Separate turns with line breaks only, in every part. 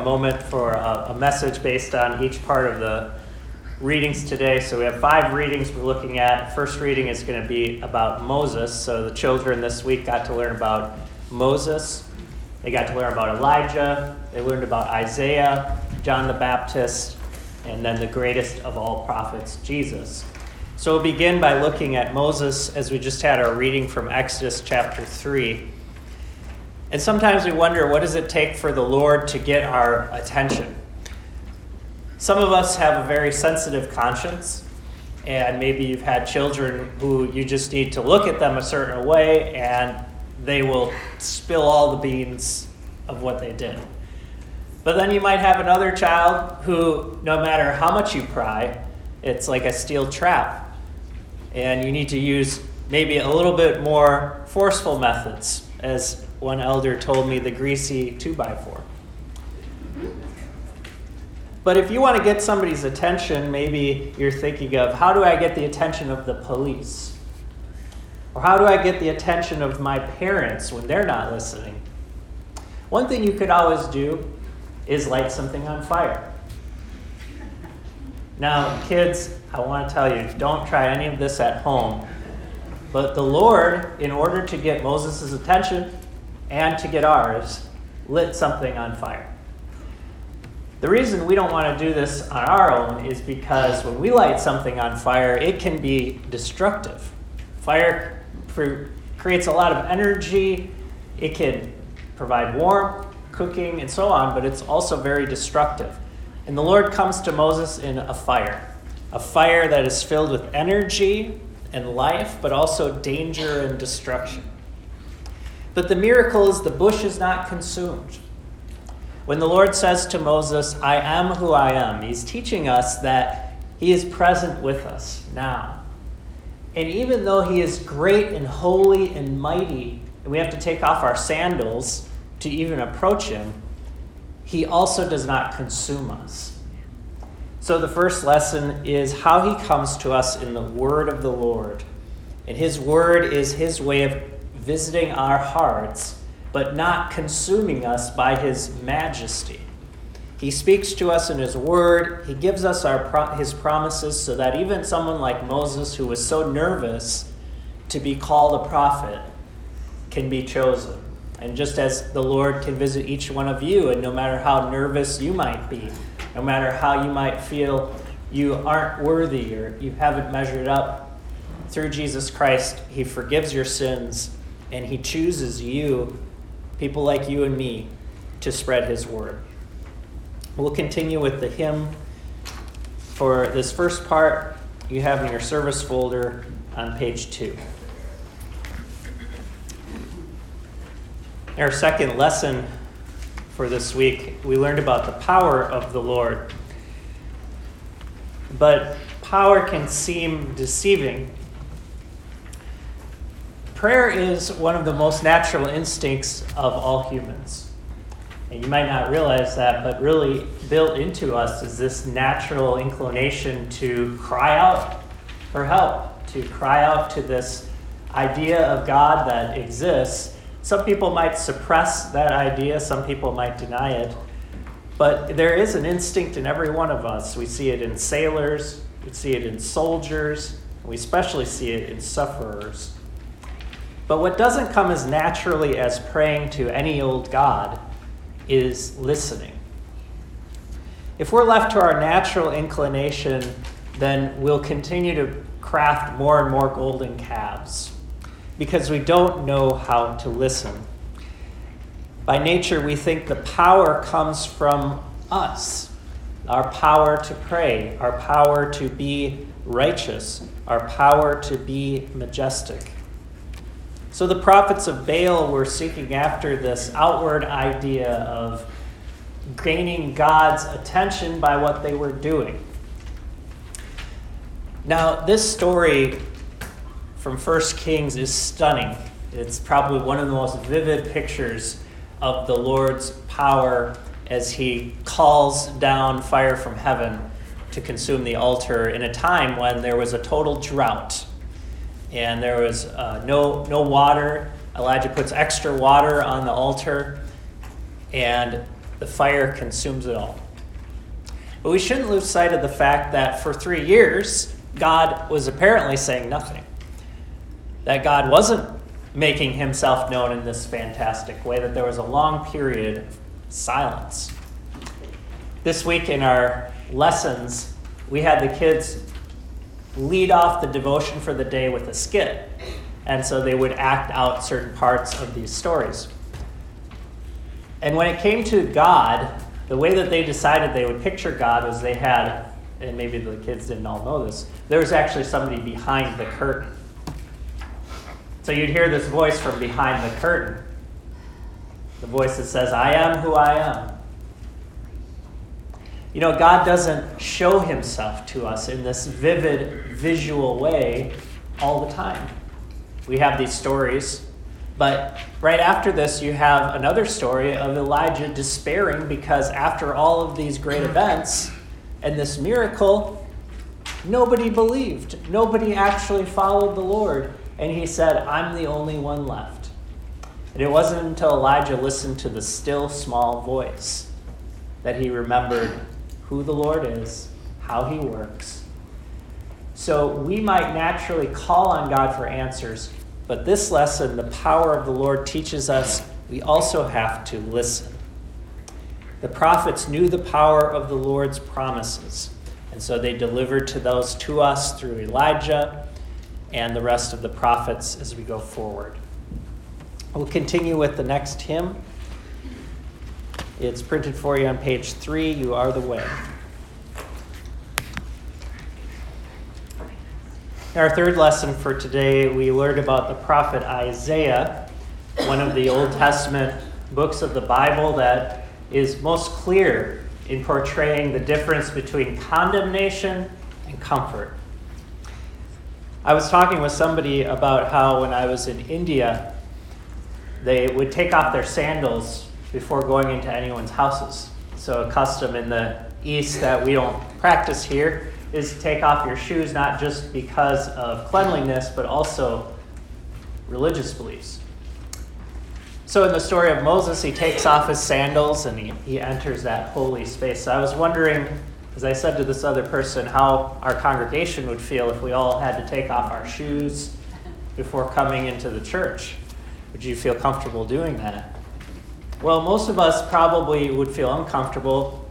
a moment for a, a message based on each part of the readings today. So we have five readings we're looking at. First reading is going to be about Moses. So the children this week got to learn about Moses. They got to learn about Elijah. They learned about Isaiah, John the Baptist, and then the greatest of all prophets, Jesus. So we'll begin by looking at Moses as we just had our reading from Exodus chapter 3. And sometimes we wonder what does it take for the Lord to get our attention? Some of us have a very sensitive conscience, and maybe you've had children who you just need to look at them a certain way and they will spill all the beans of what they did. But then you might have another child who, no matter how much you pry, it's like a steel trap. And you need to use maybe a little bit more forceful methods, as one elder told me the greasy 2 by 4 but if you want to get somebody's attention, maybe you're thinking of how do I get the attention of the police? Or how do I get the attention of my parents when they're not listening? One thing you could always do is light something on fire. Now, kids, I want to tell you, don't try any of this at home. But the Lord, in order to get Moses' attention and to get ours, lit something on fire. The reason we don't want to do this on our own is because when we light something on fire, it can be destructive. Fire creates a lot of energy, it can provide warmth, cooking, and so on, but it's also very destructive. And the Lord comes to Moses in a fire, a fire that is filled with energy and life, but also danger and destruction. But the miracle is the bush is not consumed. When the Lord says to Moses, I am who I am, he's teaching us that he is present with us now. And even though he is great and holy and mighty, and we have to take off our sandals to even approach him, he also does not consume us. So the first lesson is how he comes to us in the word of the Lord. And his word is his way of visiting our hearts but not consuming us by his majesty. He speaks to us in his word. He gives us our his promises so that even someone like Moses, who was so nervous to be called a prophet, can be chosen. And just as the Lord can visit each one of you, and no matter how nervous you might be, no matter how you might feel you aren't worthy or you haven't measured up, through Jesus Christ, He forgives your sins and He chooses you people like you and me, to spread his word. We'll continue with the hymn. For this first part, you have in your service folder on page two. Our second lesson for this week, we learned about the power of the Lord. But power can seem deceiving Prayer is one of the most natural instincts of all humans. And you might not realize that, but really built into us is this natural inclination to cry out for help, to cry out to this idea of God that exists. Some people might suppress that idea, some people might deny it. But there is an instinct in every one of us. We see it in sailors, we see it in soldiers, we especially see it in sufferers. But what doesn't come as naturally as praying to any old God is listening. If we're left to our natural inclination, then we'll continue to craft more and more golden calves because we don't know how to listen. By nature, we think the power comes from us our power to pray, our power to be righteous, our power to be majestic. So the prophets of Baal were seeking after this outward idea of gaining God's attention by what they were doing. Now, this story from 1 Kings is stunning. It's probably one of the most vivid pictures of the Lord's power as he calls down fire from heaven to consume the altar in a time when there was a total drought and there was uh, no, no water. Elijah puts extra water on the altar, and the fire consumes it all. But we shouldn't lose sight of the fact that for three years, God was apparently saying nothing. That God wasn't making himself known in this fantastic way, that there was a long period of silence. This week in our lessons, we had the kids lead off the devotion for the day with a skit. And so they would act out certain parts of these stories. And when it came to God, the way that they decided they would picture God was they had, and maybe the kids didn't all know this, there was actually somebody behind the curtain. So you'd hear this voice from behind the curtain. The voice that says, I am who I am. You know, God doesn't show himself to us in this vivid, visual way all the time. We have these stories, but right after this, you have another story of Elijah despairing because after all of these great events and this miracle, nobody believed. Nobody actually followed the Lord. And he said, I'm the only one left. And it wasn't until Elijah listened to the still small voice that he remembered who the Lord is, how he works. So we might naturally call on God for answers, but this lesson, the power of the Lord, teaches us we also have to listen. The prophets knew the power of the Lord's promises, and so they delivered to those to us through Elijah and the rest of the prophets as we go forward. We'll continue with the next hymn. It's printed for you on page three. You are the way. In our third lesson for today, we learned about the prophet Isaiah, one of the Old Testament books of the Bible that is most clear in portraying the difference between condemnation and comfort. I was talking with somebody about how when I was in India, they would take off their sandals before going into anyone's houses. So, a custom in the East that we don't practice here is to take off your shoes not just because of cleanliness, but also religious beliefs. So, in the story of Moses, he takes off his sandals and he, he enters that holy space. So, I was wondering as I said to this other person, how our congregation would feel if we all had to take off our shoes before coming into the church. Would you feel comfortable doing that? Well, most of us probably would feel uncomfortable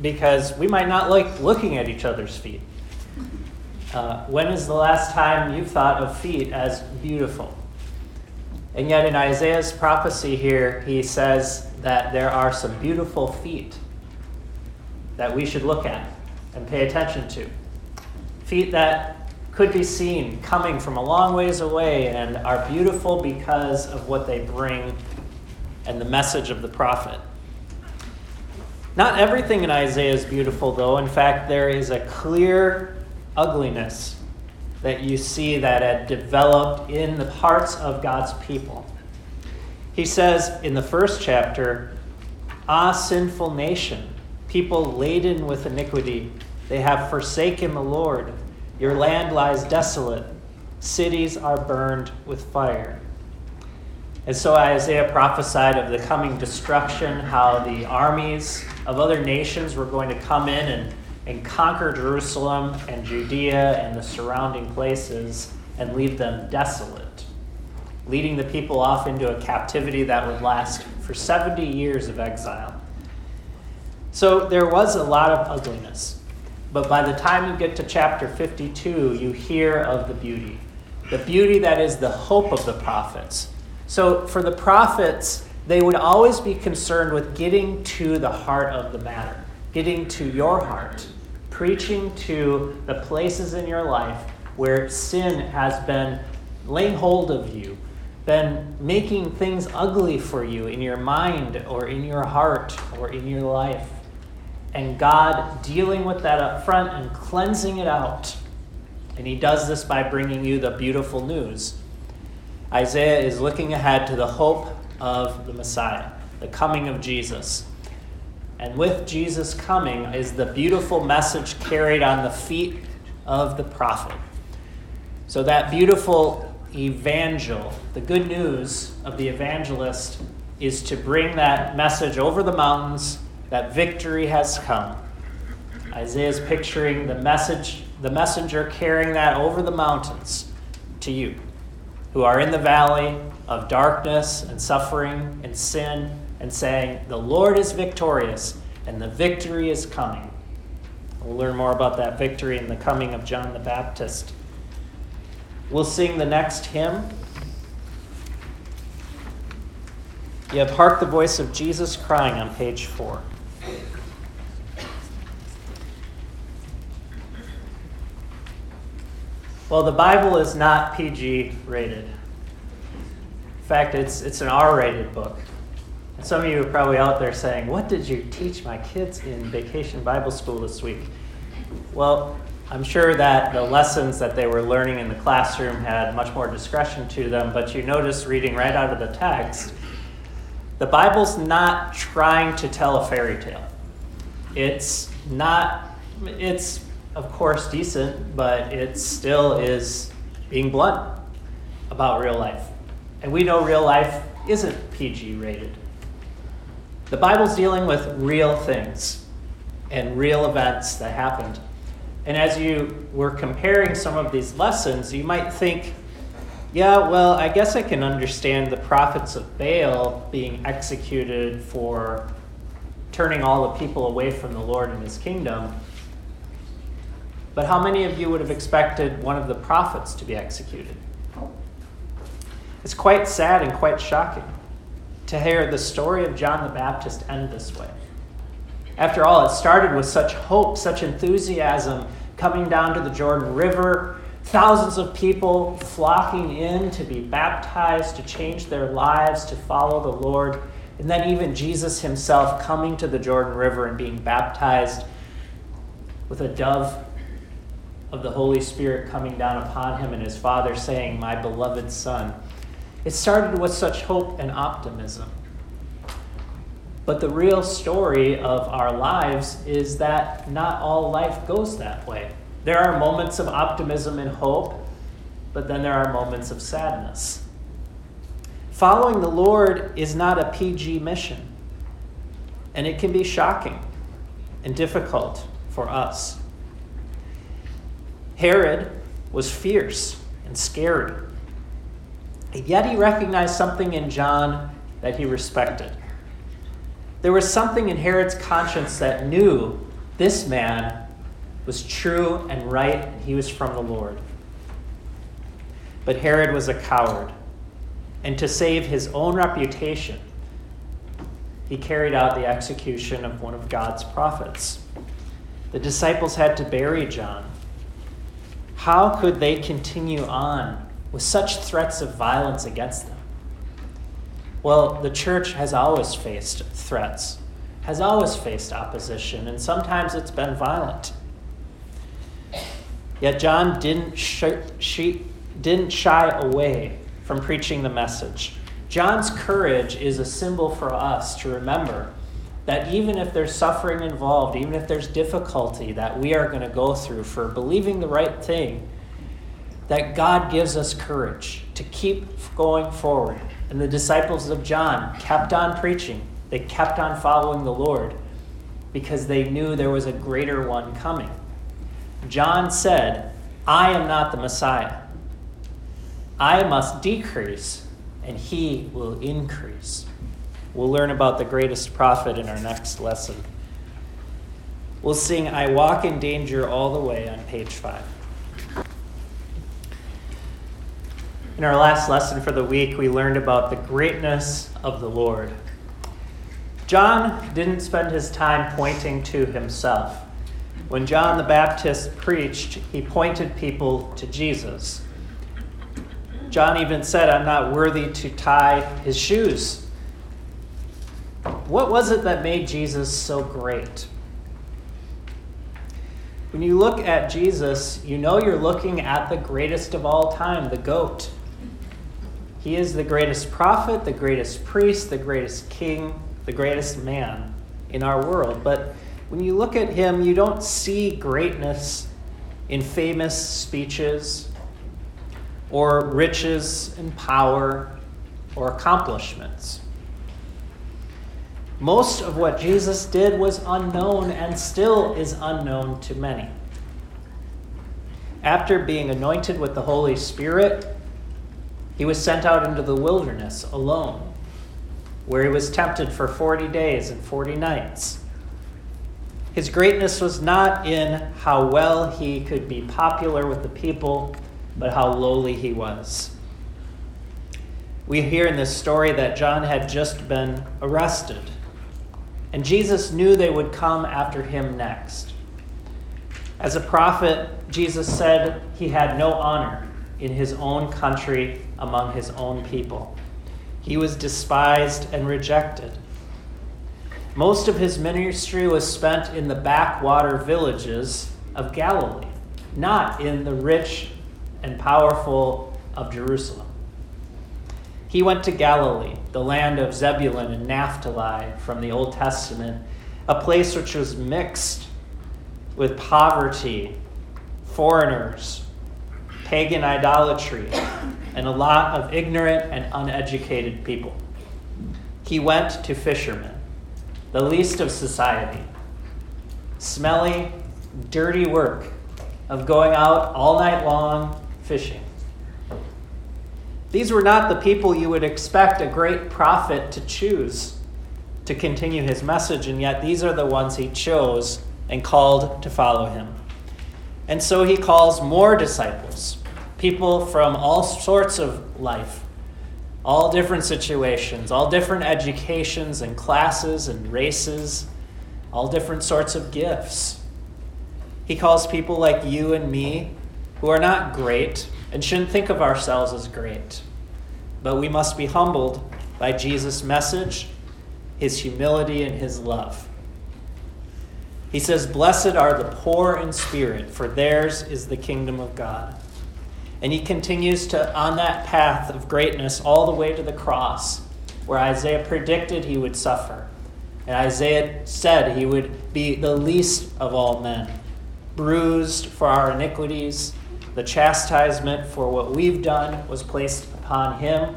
because we might not like looking at each other's feet. Uh, when is the last time you thought of feet as beautiful? And yet, in Isaiah's prophecy here, he says that there are some beautiful feet that we should look at and pay attention to. Feet that could be seen coming from a long ways away and are beautiful because of what they bring and the message of the prophet. Not everything in Isaiah is beautiful, though. In fact, there is a clear ugliness that you see that had developed in the hearts of God's people. He says in the first chapter, Ah, sinful nation, people laden with iniquity. They have forsaken the Lord. Your land lies desolate. Cities are burned with fire. And so Isaiah prophesied of the coming destruction, how the armies of other nations were going to come in and, and conquer Jerusalem and Judea and the surrounding places and leave them desolate, leading the people off into a captivity that would last for 70 years of exile. So there was a lot of ugliness. But by the time you get to chapter 52, you hear of the beauty. The beauty that is the hope of the prophets. So for the prophets, they would always be concerned with getting to the heart of the matter, getting to your heart, preaching to the places in your life where sin has been laying hold of you, been making things ugly for you in your mind or in your heart or in your life and God dealing with that up front and cleansing it out. And he does this by bringing you the beautiful news. Isaiah is looking ahead to the hope of the Messiah, the coming of Jesus. And with Jesus coming is the beautiful message carried on the feet of the prophet. So, that beautiful evangel, the good news of the evangelist, is to bring that message over the mountains that victory has come. Isaiah is picturing the message, the messenger carrying that over the mountains to you, who are in the valley of darkness and suffering and sin, and saying, The Lord is victorious, and the victory is coming. We'll learn more about that victory in the coming of John the Baptist. We'll sing the next hymn. You have Hark the Voice of Jesus Crying on page four. Well, the Bible is not PG rated. In fact, it's, it's an R rated book. And some of you are probably out there saying, What did you teach my kids in vacation Bible school this week? Well, I'm sure that the lessons that they were learning in the classroom had much more discretion to them, but you notice reading right out of the text, the Bible's not trying to tell a fairy tale. It's not, it's of course, decent, but it still is being blunt about real life. And we know real life isn't PG rated. The Bible's dealing with real things and real events that happened. And as you were comparing some of these lessons, you might think, yeah, well, I guess I can understand the prophets of Baal being executed for turning all the people away from the Lord and his kingdom. But how many of you would have expected one of the prophets to be executed? It's quite sad and quite shocking to hear the story of John the Baptist end this way. After all, it started with such hope, such enthusiasm coming down to the Jordan River, thousands of people flocking in to be baptized, to change their lives, to follow the Lord, and then even Jesus himself coming to the Jordan River and being baptized with a dove of the Holy Spirit coming down upon him and his father saying, My beloved son. It started with such hope and optimism. But the real story of our lives is that not all life goes that way. There are moments of optimism and hope, but then there are moments of sadness. Following the Lord is not a PG mission, and it can be shocking and difficult for us. Herod was fierce and scary. And yet he recognized something in John that he respected. There was something in Herod's conscience that knew this man was true and right, and he was from the Lord. But Herod was a coward, and to save his own reputation, he carried out the execution of one of God's prophets. The disciples had to bury John how could they continue on with such threats of violence against them? Well, the church has always faced threats, has always faced opposition, and sometimes it's been violent. Yet John didn't, sh- she, didn't shy away from preaching the message. John's courage is a symbol for us to remember that even if there's suffering involved, even if there's difficulty that we are going to go through for believing the right thing, that God gives us courage to keep going forward. And the disciples of John kept on preaching, they kept on following the Lord because they knew there was a greater one coming. John said, I am not the Messiah. I must decrease, and he will increase. We'll learn about the greatest prophet in our next lesson. We'll sing I Walk in Danger all the way on page 5. In our last lesson for the week, we learned about the greatness of the Lord. John didn't spend his time pointing to himself. When John the Baptist preached, he pointed people to Jesus. John even said, I'm not worthy to tie his shoes. What was it that made Jesus so great? When you look at Jesus, you know you're looking at the greatest of all time, the goat. He is the greatest prophet, the greatest priest, the greatest king, the greatest man in our world. But when you look at him, you don't see greatness in famous speeches or riches and power or accomplishments. Most of what Jesus did was unknown and still is unknown to many. After being anointed with the Holy Spirit, he was sent out into the wilderness alone, where he was tempted for 40 days and 40 nights. His greatness was not in how well he could be popular with the people, but how lowly he was. We hear in this story that John had just been arrested, and Jesus knew they would come after him next. As a prophet, Jesus said he had no honor in his own country among his own people. He was despised and rejected. Most of his ministry was spent in the backwater villages of Galilee, not in the rich and powerful of Jerusalem. He went to Galilee, the land of Zebulun and Naphtali from the Old Testament, a place which was mixed with poverty, foreigners, pagan idolatry, and a lot of ignorant and uneducated people. He went to fishermen, the least of society. Smelly, dirty work of going out all night long fishing. These were not the people you would expect a great prophet to choose to continue his message, and yet these are the ones he chose and called to follow him. And so he calls more disciples, people from all sorts of life, all different situations, all different educations and classes and races, all different sorts of gifts. He calls people like you and me who are not great and shouldn't think of ourselves as great. But we must be humbled by Jesus' message, his humility, and his love. He says, Blessed are the poor in spirit, for theirs is the kingdom of God. And he continues to on that path of greatness all the way to the cross, where Isaiah predicted he would suffer. And Isaiah said he would be the least of all men, bruised for our iniquities. The chastisement for what we've done was placed upon him,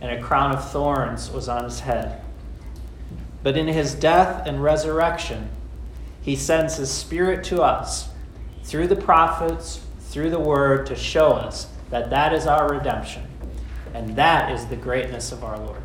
and a crown of thorns was on his head. But in his death and resurrection, he sends His Spirit to us through the prophets, through the Word, to show us that that is our redemption. And that is the greatness of our Lord.